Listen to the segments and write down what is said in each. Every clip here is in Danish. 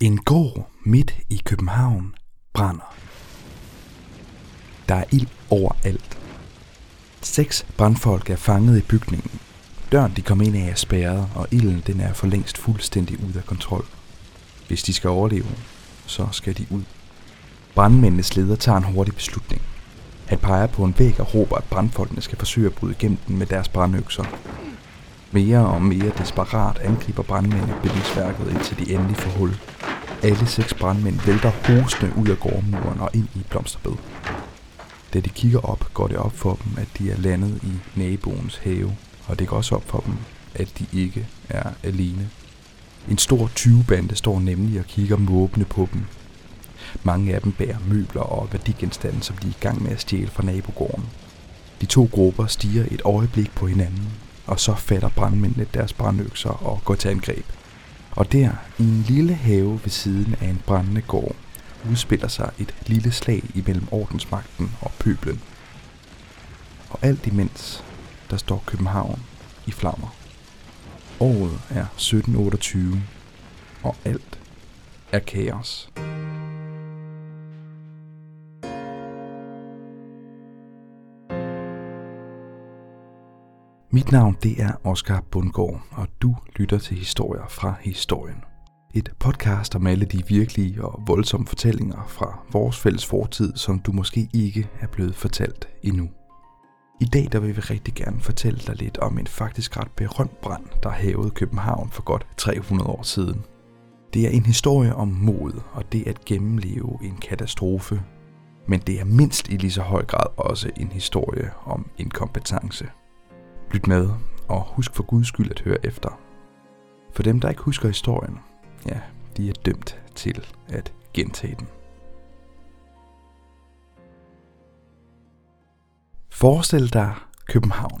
En gård midt i København brænder. Der er ild overalt. Seks brandfolk er fanget i bygningen. Døren de kom ind af er spærret, og ilden den er for længst fuldstændig ud af kontrol. Hvis de skal overleve, så skal de ud. Brandmændenes leder tager en hurtig beslutning. Han peger på en væg og råber, at brandfolkene skal forsøge at bryde igennem den med deres brandøkser. Mere og mere desperat angriber brandmændene bindingsværket indtil de endelig får hul. Alle seks brandmænd vælter hostende ud af gårdmuren og ind i et blomsterbed. Da de kigger op, går det op for dem, at de er landet i naboens have, og det går også op for dem, at de ikke er alene. En stor 20-bande står nemlig og kigger måbende på dem. Mange af dem bærer møbler og værdigenstande, som de er i gang med at stjæle fra nabogården. De to grupper stiger et øjeblik på hinanden, og så fatter brandmændene deres brandøkser og går til angreb. Og der, i en lille have ved siden af en brændende gård, udspiller sig et lille slag imellem ordensmagten og pøblen. Og alt imens, der står København i flammer. Året er 1728, og alt er kaos. Mit navn det er Oscar Bundgaard, og du lytter til historier fra historien. Et podcast om alle de virkelige og voldsomme fortællinger fra vores fælles fortid, som du måske ikke er blevet fortalt endnu. I dag der vil vi rigtig gerne fortælle dig lidt om en faktisk ret berømt brand, der havede København for godt 300 år siden. Det er en historie om mod og det at gennemleve en katastrofe. Men det er mindst i lige så høj grad også en historie om inkompetence. Lyt med, og husk for guds skyld at høre efter. For dem, der ikke husker historien, ja, de er dømt til at gentage den. Forestil dig København.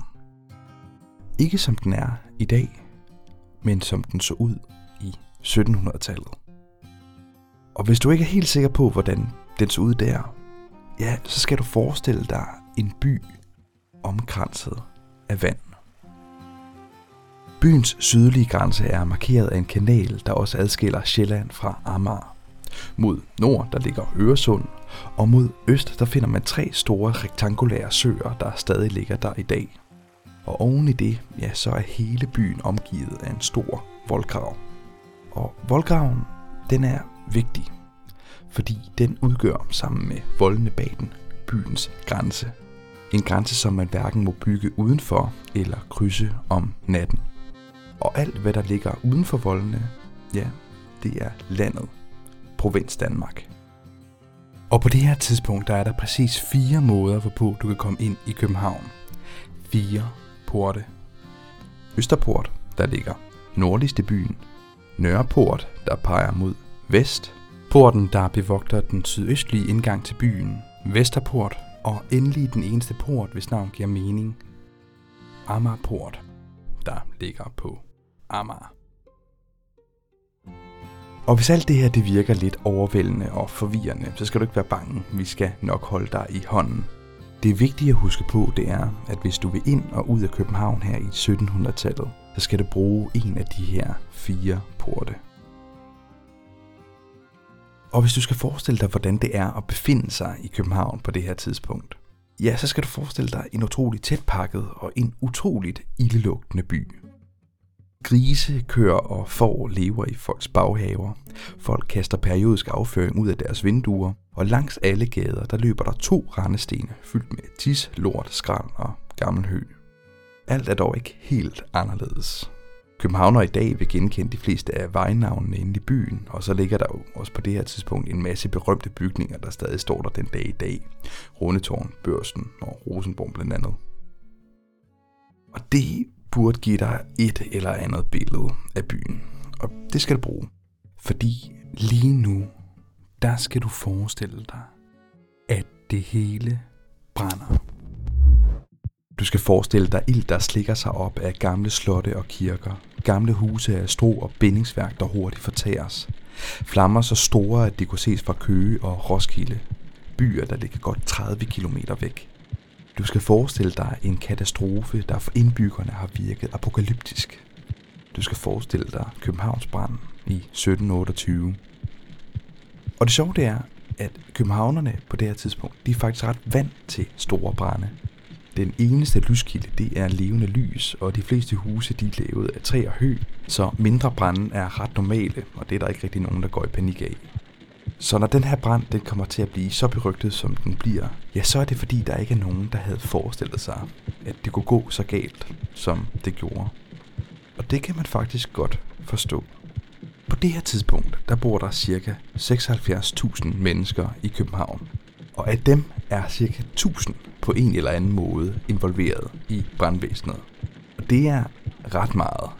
Ikke som den er i dag, men som den så ud i 1700-tallet. Og hvis du ikke er helt sikker på, hvordan den så ud der, ja, så skal du forestille dig en by omkranset af vand. Byens sydlige grænse er markeret af en kanal, der også adskiller Sjælland fra Amager. Mod nord der ligger Øresund, og mod øst der finder man tre store rektangulære søer, der stadig ligger der i dag. Og oven i det, ja, så er hele byen omgivet af en stor voldgrav. Og voldgraven, den er vigtig, fordi den udgør sammen med voldene bag den byens grænse. En grænse, som man hverken må bygge udenfor eller krydse om natten. Og alt, hvad der ligger uden for voldene, ja, det er landet. Provins Danmark. Og på det her tidspunkt, der er der præcis fire måder, hvorpå du kan komme ind i København. Fire porte. Østerport, der ligger nordligst i byen. Nørreport, der peger mod vest. Porten, der bevogter den sydøstlige indgang til byen. Vesterport, og endelig den eneste port, hvis navn giver mening. Amagerport, der ligger på Amager. Og hvis alt det her det virker lidt overvældende og forvirrende, så skal du ikke være bange. Vi skal nok holde dig i hånden. Det vigtige at huske på, det er, at hvis du vil ind og ud af København her i 1700-tallet, så skal du bruge en af de her fire porte. Og hvis du skal forestille dig, hvordan det er at befinde sig i København på det her tidspunkt, ja, så skal du forestille dig en utrolig tætpakket og en utroligt ildelugtende by. Grise, køer og får lever i folks baghaver. Folk kaster periodisk afføring ud af deres vinduer, og langs alle gader der løber der to rendestene fyldt med tis, lort, skrald og gammel hø. Alt er dog ikke helt anderledes. Københavner i dag vil genkende de fleste af vejnavnene inde i byen, og så ligger der jo også på det her tidspunkt en masse berømte bygninger, der stadig står der den dag i dag. Rundetårn, Børsen og Rosenborg blandt andet. Og det burde give dig et eller andet billede af byen. Og det skal du bruge. Fordi lige nu, der skal du forestille dig, at det hele brænder. Du skal forestille dig ild, der slikker sig op af gamle slotte og kirker. Gamle huse af strå og bindingsværk, der hurtigt fortæres. Flammer så store, at de kunne ses fra Køge og Roskilde. Byer, der ligger godt 30 km væk. Du skal forestille dig en katastrofe, der for indbyggerne har virket apokalyptisk. Du skal forestille dig Københavns brand i 1728. Og det sjove det er, at københavnerne på det her tidspunkt, de er faktisk ret vant til store brænde. Den eneste lyskilde, det er levende lys, og de fleste huse, de er lavet af træ og hø, så mindre brænde er ret normale, og det er der ikke rigtig nogen, der går i panik af. Så når den her brand den kommer til at blive så berygtet, som den bliver, ja, så er det fordi, der ikke er nogen, der havde forestillet sig, at det kunne gå så galt, som det gjorde. Og det kan man faktisk godt forstå. På det her tidspunkt, der bor der cirka 76.000 mennesker i København. Og af dem er cirka 1000 på en eller anden måde involveret i brandvæsenet. Og det er ret meget.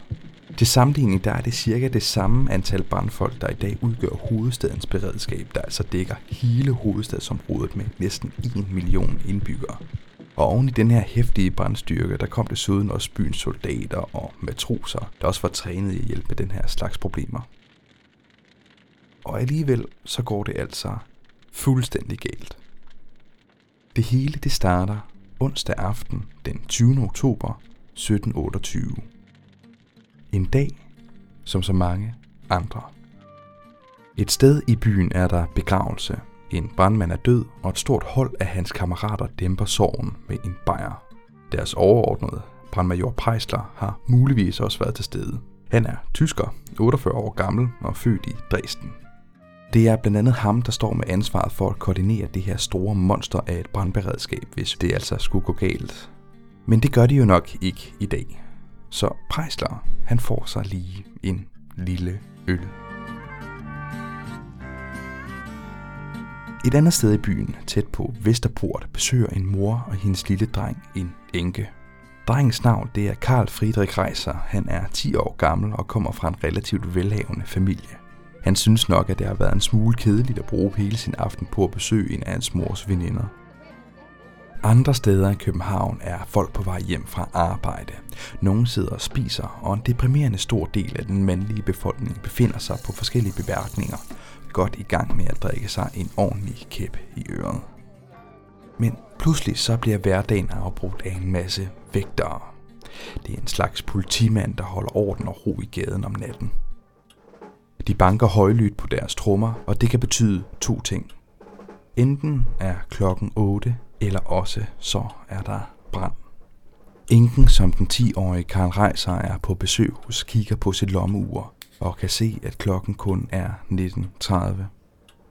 Til sammenligning der er det cirka det samme antal brandfolk, der i dag udgør hovedstadens beredskab, der altså dækker hele hovedstadsområdet med næsten 1 million indbyggere. Og oven i den her hæftige brandstyrke, der kom desuden også byens soldater og matroser, der også var trænet i at hjælpe med den her slags problemer. Og alligevel så går det altså fuldstændig galt. Det hele det starter onsdag aften den 20. oktober 1728. En dag som så mange andre. Et sted i byen er der begravelse. En brandmand er død, og et stort hold af hans kammerater dæmper sorgen med en bajer. Deres overordnede, brandmajor Preisler, har muligvis også været til stede. Han er tysker, 48 år gammel og født i Dresden. Det er blandt andet ham, der står med ansvaret for at koordinere det her store monster af et brandberedskab, hvis det altså skulle gå galt. Men det gør de jo nok ikke i dag. Så Prejsler, han får sig lige en lille øl. Et andet sted i byen, tæt på Vesterport, besøger en mor og hendes lille dreng en enke. Drengens navn det er Karl Friedrich Reiser. Han er 10 år gammel og kommer fra en relativt velhavende familie. Han synes nok, at det har været en smule kedeligt at bruge hele sin aften på at besøge en af hans mors veninder. Andre steder i København er folk på vej hjem fra arbejde. Nogle sidder og spiser, og en deprimerende stor del af den mandlige befolkning befinder sig på forskellige beværkninger, godt i gang med at drikke sig en ordentlig kæp i øret. Men pludselig så bliver hverdagen afbrudt af en masse vægtere. Det er en slags politimand, der holder orden og ro i gaden om natten. De banker højlydt på deres trommer, og det kan betyde to ting. Enten er klokken 8, eller også så er der brand. Inken, som den 10-årige Karl Reiser er på besøg hos, kigger på sit lommeur og kan se, at klokken kun er 19.30.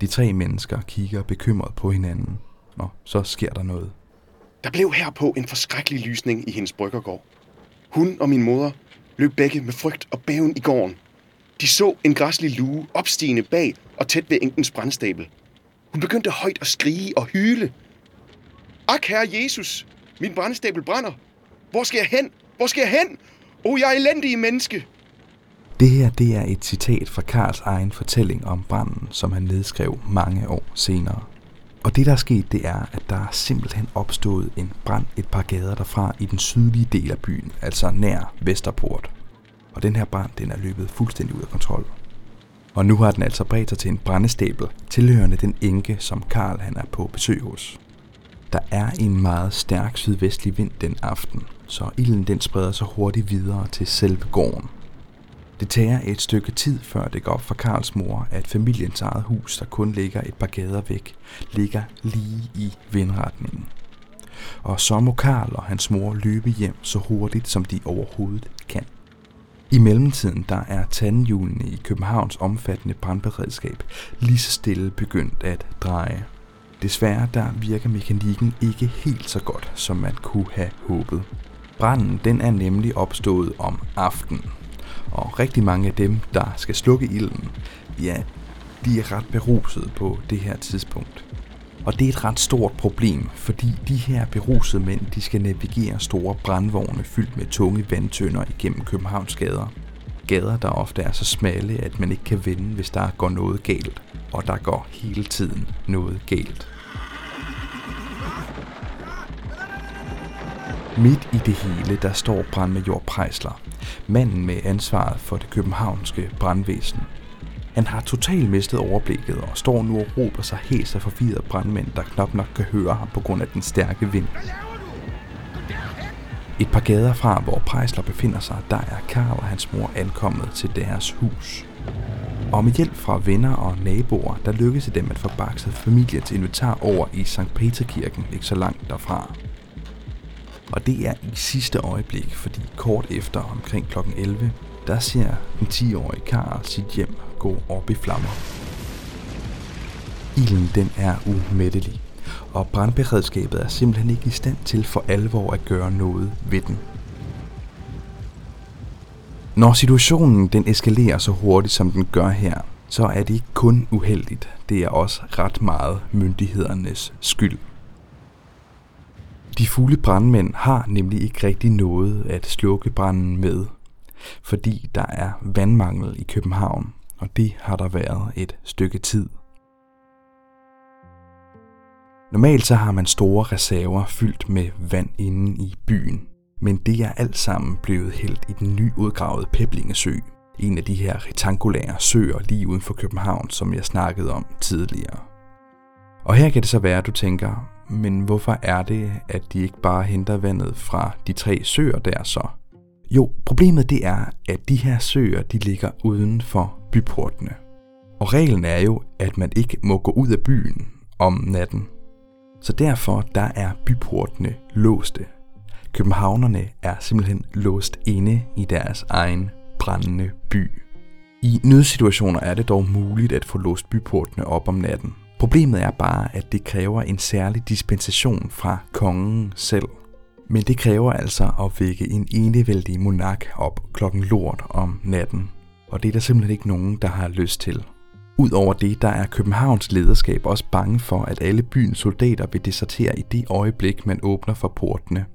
De tre mennesker kigger bekymret på hinanden, og så sker der noget. Der blev herpå en forskrækkelig lysning i hendes bryggergård. Hun og min moder løb begge med frygt og bæven i gården. De så en græslig lue opstigende bag og tæt ved enkens brændstabel. Hun begyndte højt at skrige og hyle. Ak, herre Jesus, min brændstabel brænder. Hvor skal jeg hen? Hvor skal jeg hen? O, oh, jeg er elendig menneske. Det her det er et citat fra Karls egen fortælling om branden, som han nedskrev mange år senere. Og det der er sket, det er, at der er simpelthen opstået en brand et par gader derfra i den sydlige del af byen, altså nær Vesterport. Og den her brand, den er løbet fuldstændig ud af kontrol. Og nu har den altså bredt sig til en brændestabel, tilhørende den enke, som Karl han er på besøg hos. Der er en meget stærk sydvestlig vind den aften, så ilden den spreder sig hurtigt videre til selve gården. Det tager et stykke tid, før det går op for Karls mor, at familiens eget hus, der kun ligger et par gader væk, ligger lige i vindretningen. Og så må Karl og hans mor løbe hjem så hurtigt, som de overhovedet kan. I mellemtiden der er tandhjulene i Københavns omfattende brandberedskab lige så stille begyndt at dreje. Desværre der virker mekanikken ikke helt så godt, som man kunne have håbet. Branden den er nemlig opstået om aftenen, og rigtig mange af dem, der skal slukke ilden, ja, de er ret beruset på det her tidspunkt. Og det er et ret stort problem, fordi de her berusede mænd, de skal navigere store brandvogne fyldt med tunge vandtønder igennem Københavns gader. Gader, der ofte er så smalle, at man ikke kan vende, hvis der går noget galt. Og der går hele tiden noget galt. Midt i det hele, der står brandmajor Prejsler, manden med ansvaret for det københavnske brandvæsen. Han har totalt mistet overblikket og står nu og råber sig helt af forvirret brandmænd, der knap nok kan høre ham på grund af den stærke vind. Et par gader fra, hvor Prejsler befinder sig, der er Karl og hans mor ankommet til deres hus. Og med hjælp fra venner og naboer, der lykkedes det dem at få bakset familiens inventar over i St. Peterkirken, ikke så langt derfra. Og det er i sidste øjeblik, fordi kort efter omkring kl. 11, der ser den 10-årige Karl sit hjem gå op i flammer. Ilden den er umættelig, og brandberedskabet er simpelthen ikke i stand til for alvor at gøre noget ved den. Når situationen den eskalerer så hurtigt, som den gør her, så er det ikke kun uheldigt, det er også ret meget myndighedernes skyld. De fulde brandmænd har nemlig ikke rigtig noget at slukke branden med, fordi der er vandmangel i København, og det har der været et stykke tid. Normalt så har man store reserver fyldt med vand inde i byen, men det er alt sammen blevet hældt i den nyudgravede Peblingesø, en af de her rektangulære søer lige uden for København, som jeg snakkede om tidligere. Og her kan det så være, at du tænker, men hvorfor er det, at de ikke bare henter vandet fra de tre søer der så? Jo, problemet det er, at de her søer, de ligger uden for byportene. Og reglen er jo, at man ikke må gå ud af byen om natten. Så derfor der er byportene låste. Københavnerne er simpelthen låst inde i deres egen brændende by. I nødsituationer er det dog muligt at få låst byportene op om natten. Problemet er bare, at det kræver en særlig dispensation fra kongen selv. Men det kræver altså at vække en enevældig monark op klokken lort om natten. Og det er der simpelthen ikke nogen, der har lyst til. Udover det, der er Københavns lederskab også bange for, at alle byens soldater vil desertere i det øjeblik, man åbner for portene.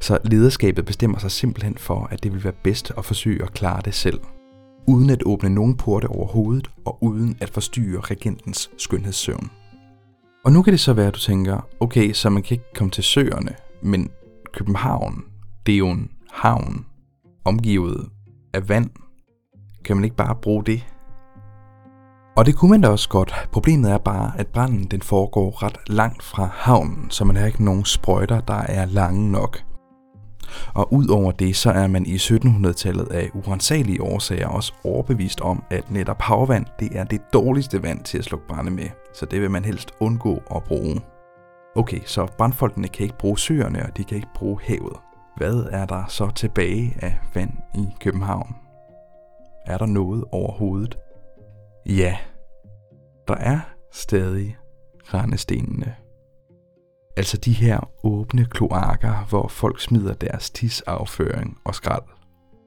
Så lederskabet bestemmer sig simpelthen for, at det vil være bedst at forsøge at klare det selv. Uden at åbne nogen porte overhovedet, og uden at forstyrre regentens skønhedssøvn. Og nu kan det så være, at du tænker, okay, så man kan ikke komme til søerne, men København, det er jo en havn, omgivet af vand. Kan man ikke bare bruge det? Og det kunne man da også godt. Problemet er bare, at branden den foregår ret langt fra havnen, så man har ikke nogen sprøjter, der er lange nok. Og udover det, så er man i 1700-tallet af urensagelige årsager også overbevist om, at netop havvand det er det dårligste vand til at slukke brænde med, så det vil man helst undgå at bruge. Okay, så brandfolkene kan ikke bruge søerne, og de kan ikke bruge havet. Hvad er der så tilbage af vand i København? Er der noget overhovedet? Ja, der er stadig rendestenene. Altså de her åbne kloakker, hvor folk smider deres tisafføring og skrald.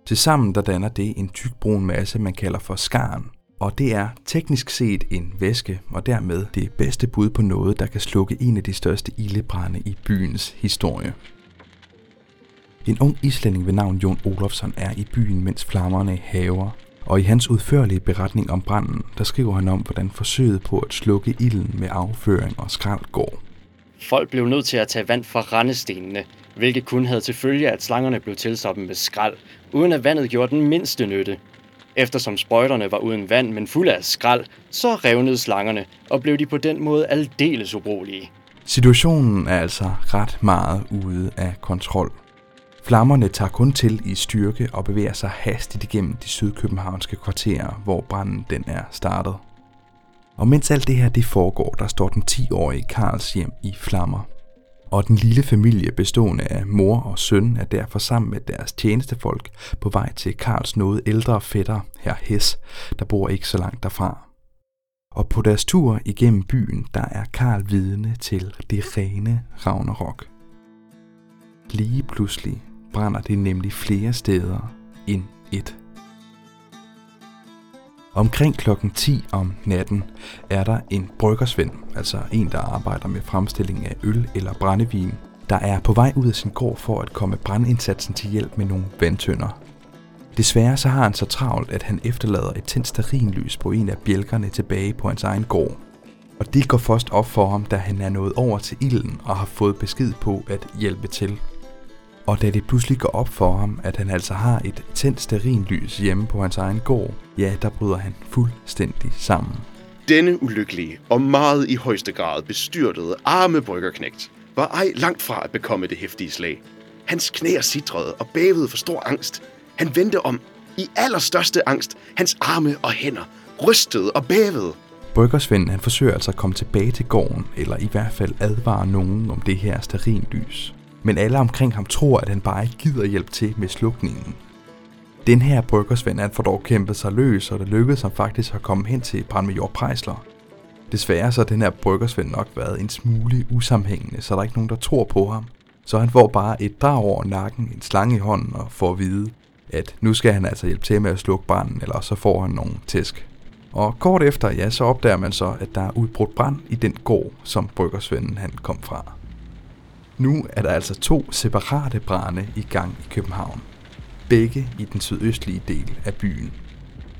Tilsammen der danner det en tyk brun masse, man kalder for skarn. Og det er teknisk set en væske, og dermed det bedste bud på noget, der kan slukke en af de største ildebrænde i byens historie. En ung islænding ved navn Jon Olofsson er i byen, mens flammerne haver, og i hans udførlige beretning om branden, der skriver han om, hvordan forsøget på at slukke ilden med afføring og skrald går. Folk blev nødt til at tage vand fra rendestenene, hvilket kun havde til følge, at slangerne blev tilsoppet med skrald, uden at vandet gjorde den mindste nytte. Eftersom sprøjterne var uden vand, men fulde af skrald, så revnede slangerne, og blev de på den måde aldeles ubrugelige. Situationen er altså ret meget ude af kontrol. Flammerne tager kun til i styrke og bevæger sig hastigt igennem de sydkøbenhavnske kvarterer, hvor branden den er startet. Og mens alt det her det foregår, der står den 10-årige Karls hjem i flammer. Og den lille familie bestående af mor og søn er derfor sammen med deres tjenestefolk på vej til Karls noget ældre fætter, her Hess, der bor ikke så langt derfra. Og på deres tur igennem byen, der er Karl vidne til det rene Ragnarok. Lige pludselig brænder det nemlig flere steder end et. Omkring klokken 10 om natten er der en bryggersvend, altså en, der arbejder med fremstilling af øl eller brændevin, der er på vej ud af sin gård for at komme brandindsatsen til hjælp med nogle vandtønder. Desværre så har han så travlt, at han efterlader et tændt sterinlys på en af bjælkerne tilbage på hans egen gård. Og det går først op for ham, da han er nået over til ilden og har fået besked på at hjælpe til. Og da det pludselig går op for ham, at han altså har et tændt sterinlys hjemme på hans egen gård, ja, der bryder han fuldstændig sammen. Denne ulykkelige og meget i højeste grad bestyrtede arme bryggerknægt var ej langt fra at bekomme det hæftige slag. Hans knæer sidrede og bævede for stor angst. Han vendte om i allerstørste angst. Hans arme og hænder rystede og bævede. Bryggersvenden han forsøger altså at komme tilbage til gården, eller i hvert fald advare nogen om det her sterinlys. Men alle omkring ham tror, at han bare ikke gider hjælpe til med slukningen. Den her bryggersvend han får dog kæmpet sig løs, og det lykkedes ham faktisk at komme hen til brandmajor Prejsler. Desværre så har den her bryggersvend nok været en smule usammenhængende, så der er ikke nogen, der tror på ham. Så han får bare et drag over nakken, en slange i hånden og får at vide, at nu skal han altså hjælpe til med at slukke branden, eller så får han nogle tæsk. Og kort efter, ja, så opdager man så, at der er udbrudt brand i den gård, som bryggersvenden han kom fra. Nu er der altså to separate brænde i gang i København. Begge i den sydøstlige del af byen.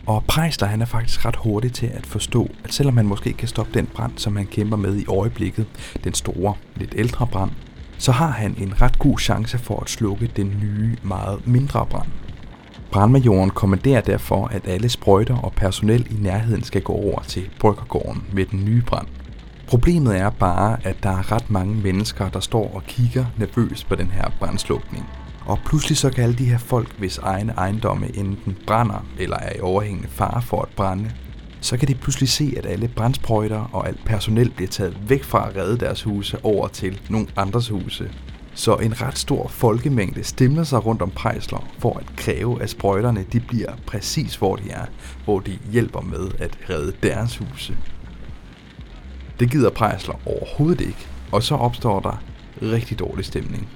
Og Prejsler han er faktisk ret hurtig til at forstå, at selvom han måske kan stoppe den brand, som han kæmper med i øjeblikket, den store, lidt ældre brand, så har han en ret god chance for at slukke den nye, meget mindre brand. Brandmajoren kommanderer derfor, at alle sprøjter og personel i nærheden skal gå over til Bryggergården med den nye brand. Problemet er bare, at der er ret mange mennesker, der står og kigger nervøs på den her brandslukning. Og pludselig så kan alle de her folk, hvis egne ejendomme enten brænder eller er i overhængende fare for at brænde, så kan de pludselig se, at alle brandsprøjter og alt personel bliver taget væk fra at redde deres huse over til nogle andres huse. Så en ret stor folkemængde stemmer sig rundt om Prejsler for at kræve, at sprøjterne de bliver præcis hvor de er, hvor de hjælper med at redde deres huse. Det gider Prejsler overhovedet ikke, og så opstår der rigtig dårlig stemning.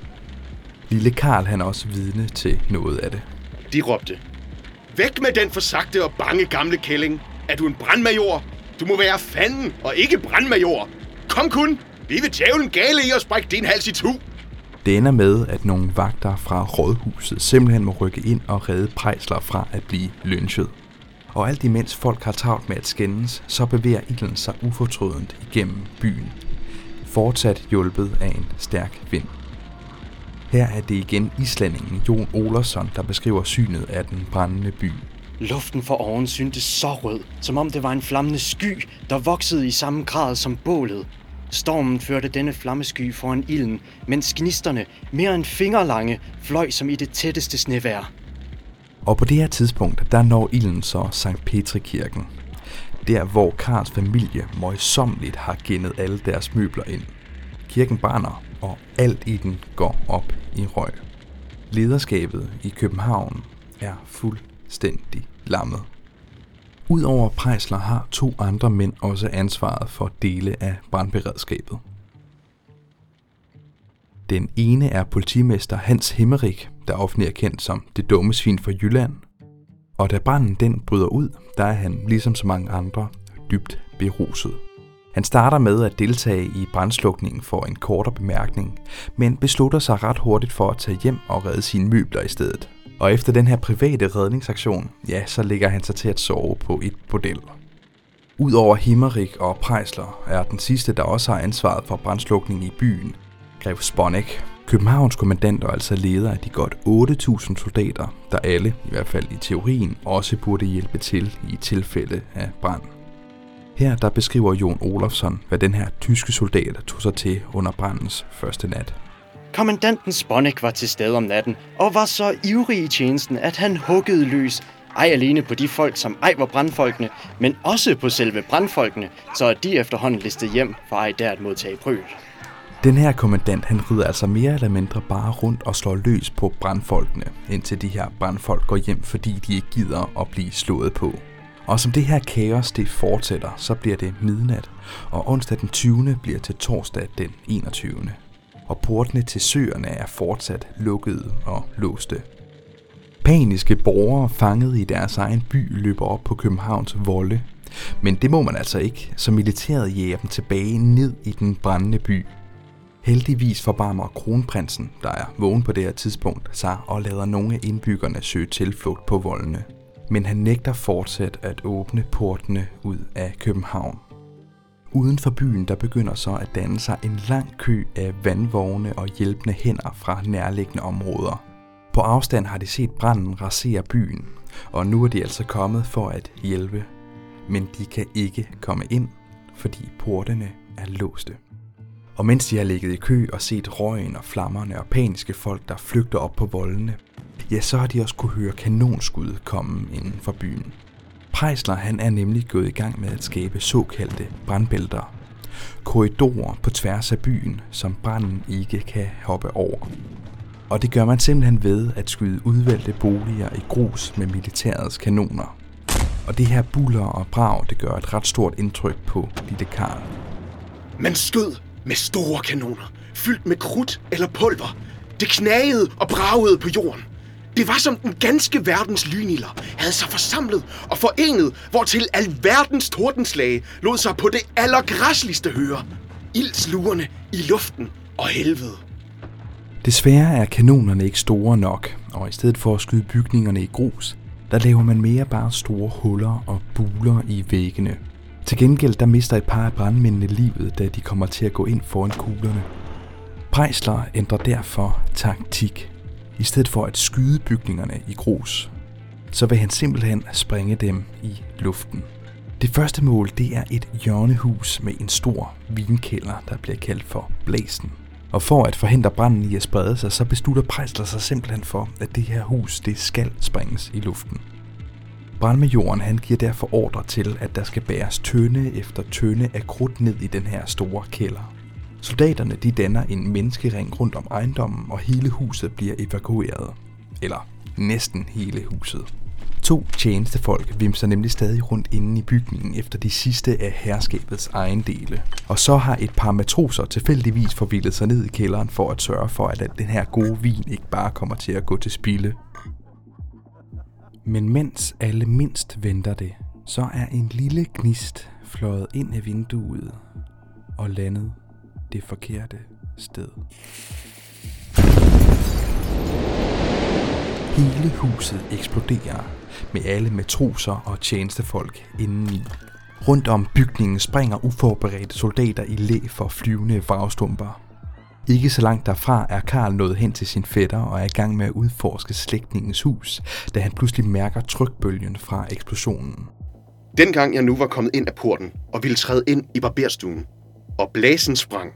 Lille Karl han er også vidne til noget af det. De råbte. Væk med den forsagte og bange gamle kælling. Er du en brandmajor? Du må være fanden og ikke brandmajor. Kom kun. Vi vil djævlen gale i at sprække din hals i tu. Det ender med, at nogle vagter fra rådhuset simpelthen må rykke ind og redde Prejsler fra at blive lynchet. Og alt imens folk har travlt med at skændes, så bevæger ilden sig ufortrødent igennem byen. Fortsat hjulpet af en stærk vind. Her er det igen islændingen Jon Olersson, der beskriver synet af den brændende by. Luften for oven syntes så rød, som om det var en flammende sky, der voksede i samme grad som bålet. Stormen førte denne flammesky foran ilden, mens gnisterne, mere end fingerlange, fløj som i det tætteste snevær. Og på det her tidspunkt, der når ilden så Sankt Petrikirken. Der hvor Karls familie møjsommeligt har gennet alle deres møbler ind. Kirken brænder, og alt i den går op i røg. Lederskabet i København er fuldstændig lammet. Udover Prejsler har to andre mænd også ansvaret for dele af brandberedskabet. Den ene er politimester Hans Himmerik, der offentlig er kendt som det dumme svin fra Jylland. Og da branden den bryder ud, der er han, ligesom så mange andre, dybt beruset. Han starter med at deltage i brandslukningen for en kortere bemærkning, men beslutter sig ret hurtigt for at tage hjem og redde sine møbler i stedet. Og efter den her private redningsaktion, ja, så ligger han sig til at sove på et bordel. Udover Himmerik og Prejsler er den sidste, der også har ansvaret for brandslukningen i byen, Grev Sponek. Københavns kommandanter og altså leder af de godt 8.000 soldater, der alle, i hvert fald i teorien, også burde hjælpe til i tilfælde af brand. Her der beskriver Jon Olofsson, hvad den her tyske soldat tog sig til under brandens første nat. Kommandanten Sponek var til stede om natten, og var så ivrig i tjenesten, at han huggede løs, ej alene på de folk, som ej var brandfolkene, men også på selve brandfolkene, så de efterhånden listede hjem for ej der at modtage prøv. Den her kommandant, han rider altså mere eller mindre bare rundt og slår løs på brandfolkene, indtil de her brandfolk går hjem, fordi de ikke gider at blive slået på. Og som det her kaos det fortsætter, så bliver det midnat, og onsdag den 20. bliver til torsdag den 21. Og portene til søerne er fortsat lukkede og låste. Paniske borgere fanget i deres egen by løber op på Københavns volde. Men det må man altså ikke, så militæret jager dem tilbage ned i den brændende by. Heldigvis forbarmer kronprinsen, der er vågen på det her tidspunkt, sig og lader nogle af indbyggerne søge tilflugt på voldene men han nægter fortsat at åbne portene ud af København. Uden for byen der begynder så at danne sig en lang kø af vandvogne og hjælpende hænder fra nærliggende områder. På afstand har de set branden rasere byen, og nu er de altså kommet for at hjælpe. Men de kan ikke komme ind, fordi portene er låste. Og mens de har ligget i kø og set røgen og flammerne og paniske folk, der flygter op på voldene, ja, så har de også kunne høre kanonskud komme inden for byen. Prejsler han er nemlig gået i gang med at skabe såkaldte brandbælter. Korridorer på tværs af byen, som branden ikke kan hoppe over. Og det gør man simpelthen ved at skyde udvalgte boliger i grus med militærets kanoner. Og det her buller og brag, det gør et ret stort indtryk på lille Karl. Men skyd! Med store kanoner, fyldt med krudt eller pulver. Det knagede og bragede på jorden. Det var som den ganske verdens lynilder havde sig forsamlet og forenet, hvortil alverdens tordenslag lod sig på det allergræsligste høre. Ildslugerne i luften og helvede. Desværre er kanonerne ikke store nok, og i stedet for at skyde bygningerne i grus, der laver man mere bare store huller og buler i væggene. Til gengæld der mister et par af brandmændene livet, da de kommer til at gå ind foran kuglerne. Prejsler ændrer derfor taktik. I stedet for at skyde bygningerne i grus, så vil han simpelthen springe dem i luften. Det første mål det er et hjørnehus med en stor vinkælder, der bliver kaldt for Blæsen. Og for at forhindre branden i at sprede sig, så beslutter Prejsler sig simpelthen for, at det her hus det skal springes i luften. Brandmajoren han giver derfor ordre til, at der skal bæres tønde efter tønde af krudt ned i den her store kælder. Soldaterne de danner en menneskering rundt om ejendommen, og hele huset bliver evakueret. Eller næsten hele huset. To tjenestefolk vimser nemlig stadig rundt inde i bygningen efter de sidste af herskabets ejendele. Og så har et par matroser tilfældigvis forvildet sig ned i kælderen for at sørge for, at den her gode vin ikke bare kommer til at gå til spilde. Men mens alle mindst venter det, så er en lille gnist fløjet ind af vinduet og landet det forkerte sted. Hele huset eksploderer med alle matroser og tjenestefolk indeni. Rundt om bygningen springer uforberedte soldater i læ for flyvende vragstumper. Ikke så langt derfra er Karl nået hen til sin fætter og er i gang med at udforske slægtningens hus, da han pludselig mærker trykbølgen fra eksplosionen. Dengang jeg nu var kommet ind af porten og ville træde ind i barberstuen, og blæsen sprang,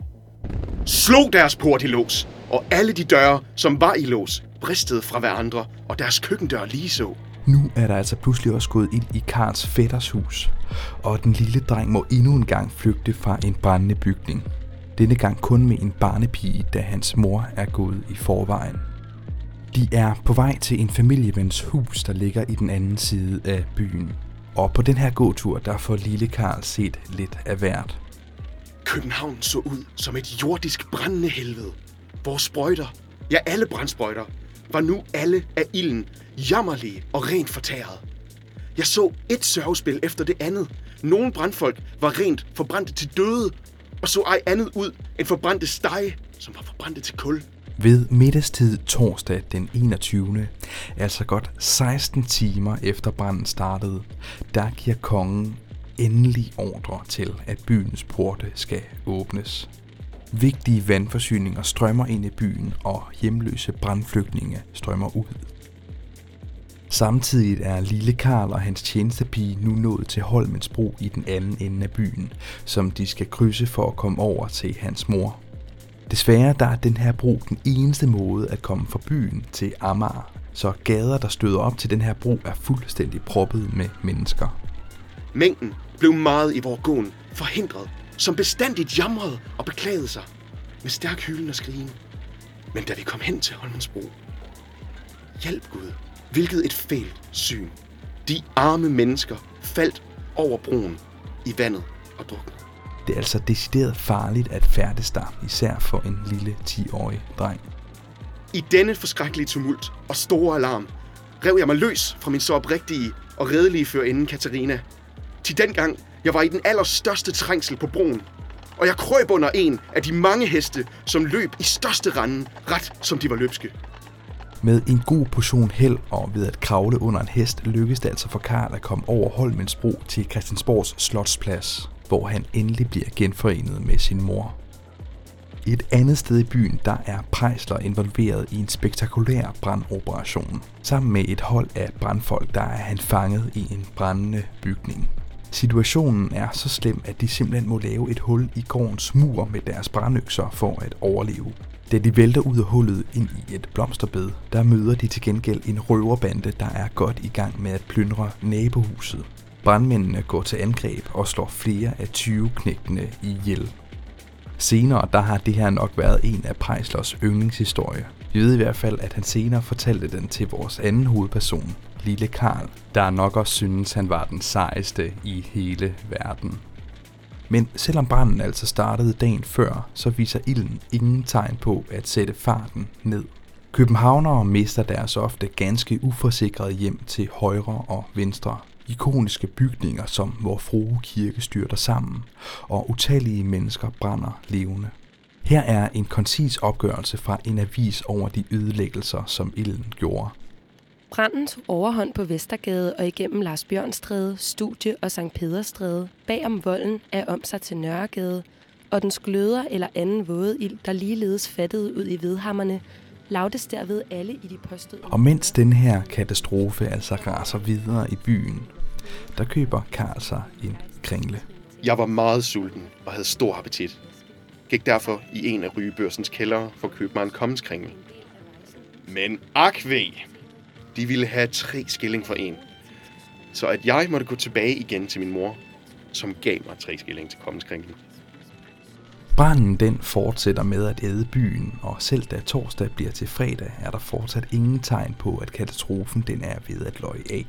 slog deres port i lås, og alle de døre, som var i lås, bristede fra hverandre, og deres køkkendør lige så. Nu er der altså pludselig også gået ind i Karls fætters hus, og den lille dreng må endnu en gang flygte fra en brændende bygning. Denne gang kun med en barnepige, da hans mor er gået i forvejen. De er på vej til en familievens hus, der ligger i den anden side af byen. Og på den her gåtur, der får lille Karl set lidt af hvert. København så ud som et jordisk brændende helvede. Vores sprøjter, ja alle brandsprøjter, var nu alle af ilden, jammerlige og rent fortæret. Jeg så et sørgespil efter det andet. Nogle brandfolk var rent forbrændte til døde, og så ej andet ud end forbrændte stege, som var forbrændte til kul. Ved middagstid torsdag den 21. altså godt 16 timer efter branden startede, der giver kongen endelig ordre til, at byens porte skal åbnes. Vigtige vandforsyninger strømmer ind i byen, og hjemløse brandflygtninge strømmer ud. Samtidig er lille Karl og hans tjenestepige nu nået til Holmens Bro i den anden ende af byen, som de skal krydse for at komme over til hans mor. Desværre der er den her bro den eneste måde at komme fra byen til Amager, så gader, der støder op til den her bro, er fuldstændig proppet med mennesker. Mængden blev meget i vor gåen forhindret, som bestandigt jamrede og beklagede sig med stærk hylen og skrigen. Men da vi kom hen til Holmens Bro, hjælp Gud, hvilket et fælt syn. De arme mennesker faldt over broen i vandet og druknede. Det er altså decideret farligt at færdes der, især for en lille 10-årig dreng. I denne forskrækkelige tumult og store alarm rev jeg mig løs fra min så oprigtige og redelige førinde Katarina. Til dengang, jeg var i den allerstørste trængsel på broen, og jeg krøb under en af de mange heste, som løb i største randen, ret som de var løbske. Med en god portion held og ved at kravle under en hest, lykkedes det altså for Karl at komme over Holmens Bro til Christiansborgs Slotsplads, hvor han endelig bliver genforenet med sin mor. Et andet sted i byen, der er Prejsler involveret i en spektakulær brandoperation. Sammen med et hold af brandfolk, der er han fanget i en brændende bygning. Situationen er så slem, at de simpelthen må lave et hul i gårdens mur med deres brandøkser for at overleve. Da de vælter ud af hullet ind i et blomsterbed, der møder de til gengæld en røverbande, der er godt i gang med at plyndre nabohuset. Brandmændene går til angreb og slår flere af 20 knægtene ihjel. Senere der har det her nok været en af Preislers yndlingshistorier. Vi ved i hvert fald, at han senere fortalte den til vores anden hovedperson, lille Karl, der nok også synes, han var den sejeste i hele verden. Men selvom branden altså startede dagen før, så viser ilden ingen tegn på at sætte farten ned. Københavnere mister deres ofte ganske uforsikrede hjem til højre og venstre. Ikoniske bygninger som Vor Frue Kirke styrter sammen, og utallige mennesker brænder levende. Her er en koncis opgørelse fra en avis over de ødelæggelser, som ilden gjorde. Branden tog overhånd på Vestergade og igennem Lars Bjørnstræde, Studie og Sankt Pederstræde, bag om volden er om sig til Nørregade, og den gløder eller anden våde ild, der ligeledes fattede ud i vedhammerne, lavtes derved alle i de påstød. Og mens den her katastrofe altså raser videre i byen, der køber Karl sig en kringle. Jeg var meget sulten og havde stor appetit. Gik derfor i en af rygebørsens kældre for at købe mig en kommenskringle. Men akve, de ville have tre skilling for en. Så at jeg måtte gå tilbage igen til min mor, som gav mig tre skilling til kommenskringlen. Branden den fortsætter med at æde byen, og selv da torsdag bliver til fredag, er der fortsat ingen tegn på, at katastrofen den er ved at løje af.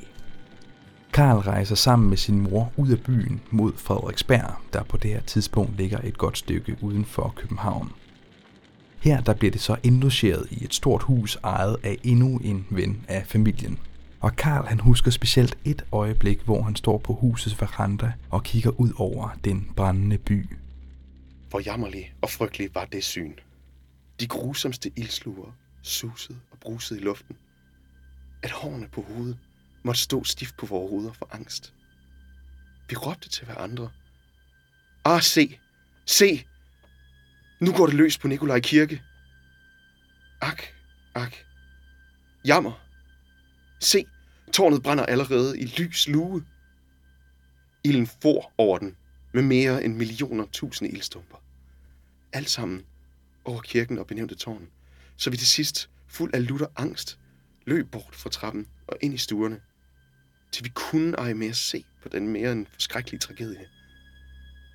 Karl rejser sammen med sin mor ud af byen mod Frederiksberg, der på det her tidspunkt ligger et godt stykke uden for København. Her der bliver det så indlogeret i et stort hus ejet af endnu en ven af familien. Og Karl han husker specielt et øjeblik, hvor han står på husets veranda og kigger ud over den brændende by. Hvor jammerlig og frygtelig var det syn. De grusomste ildsluer susede og brusede i luften. At hårene på hovedet måtte stå stift på vores hoveder for angst. Vi råbte til hverandre. Ah, se! Se! Nu går det løs på Nikolaj Kirke. Ak, ak. Jammer. Se, tårnet brænder allerede i lys lue. Ilden for over den med mere end millioner tusinde ildstumper. Alt sammen over kirken og benævnte tårn, så vi til sidst, fuld af lutter angst, løb bort fra trappen og ind i stuerne, til vi kunne ej mere se på den mere end forskrækkelige tragedie.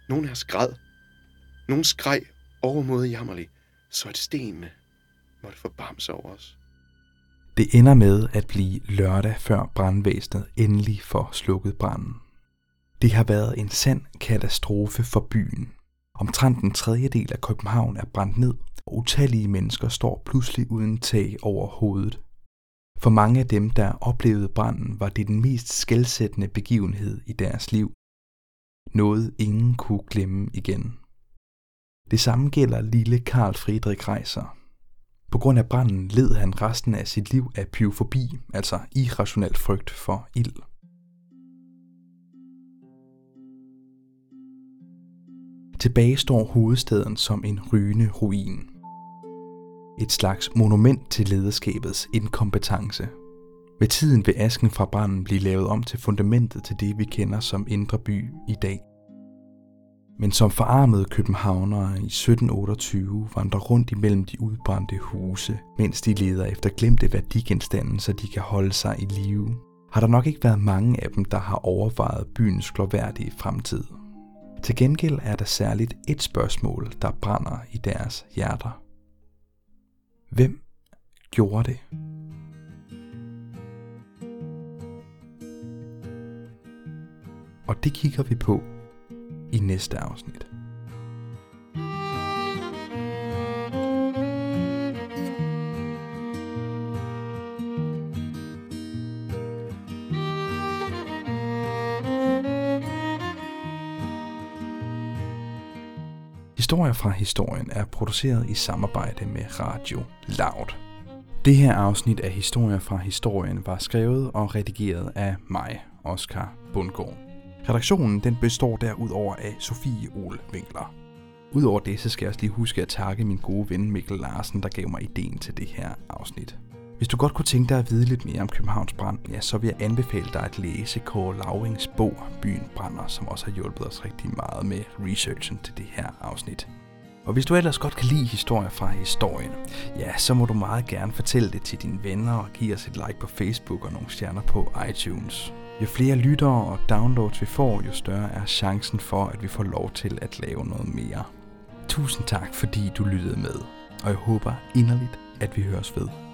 Nogle af os græd. Nogle skreg overmåde jammerlig, så at stenene måtte forbarme sig over os. Det ender med at blive lørdag før brandvæsenet endelig får slukket branden. Det har været en sand katastrofe for byen. Omtrent en tredjedel af København er brændt ned, og utallige mennesker står pludselig uden tag over hovedet. For mange af dem, der oplevede branden, var det den mest skældsættende begivenhed i deres liv. Noget ingen kunne glemme igen. Det samme gælder lille Karl Friedrich Reiser. På grund af branden led han resten af sit liv af pyrofobi, altså irrationel frygt for ild. Tilbage står hovedstaden som en rygende ruin. Et slags monument til lederskabets inkompetence. Med tiden vil asken fra branden blive lavet om til fundamentet til det, vi kender som Indre By i dag. Men som forarmede københavnere i 1728 vandrer rundt imellem de udbrændte huse, mens de leder efter glemte værdigenstande, så de kan holde sig i live, har der nok ikke været mange af dem, der har overvejet byens glorværdige fremtid. Til gengæld er der særligt et spørgsmål, der brænder i deres hjerter. Hvem gjorde det? Og det kigger vi på i næste afsnit. Historier fra historien er produceret i samarbejde med Radio Loud. Det her afsnit af Historier fra historien var skrevet og redigeret af mig, Oscar Bundgaard. Redaktionen den består derudover af Sofie Ole Winkler. Udover det, så skal jeg også lige huske at takke min gode ven Mikkel Larsen, der gav mig ideen til det her afsnit. Hvis du godt kunne tænke dig at vide lidt mere om Københavns brand, ja, så vil jeg anbefale dig at læse Kåre Laurings bog Byen brænder, som også har hjulpet os rigtig meget med researchen til det her afsnit. Og hvis du ellers godt kan lide historier fra historien, ja, så må du meget gerne fortælle det til dine venner og give os et like på Facebook og nogle stjerner på iTunes. Jo flere lyttere og downloads vi får, jo større er chancen for, at vi får lov til at lave noget mere. Tusind tak, fordi du lyttede med, og jeg håber inderligt, at vi høres ved.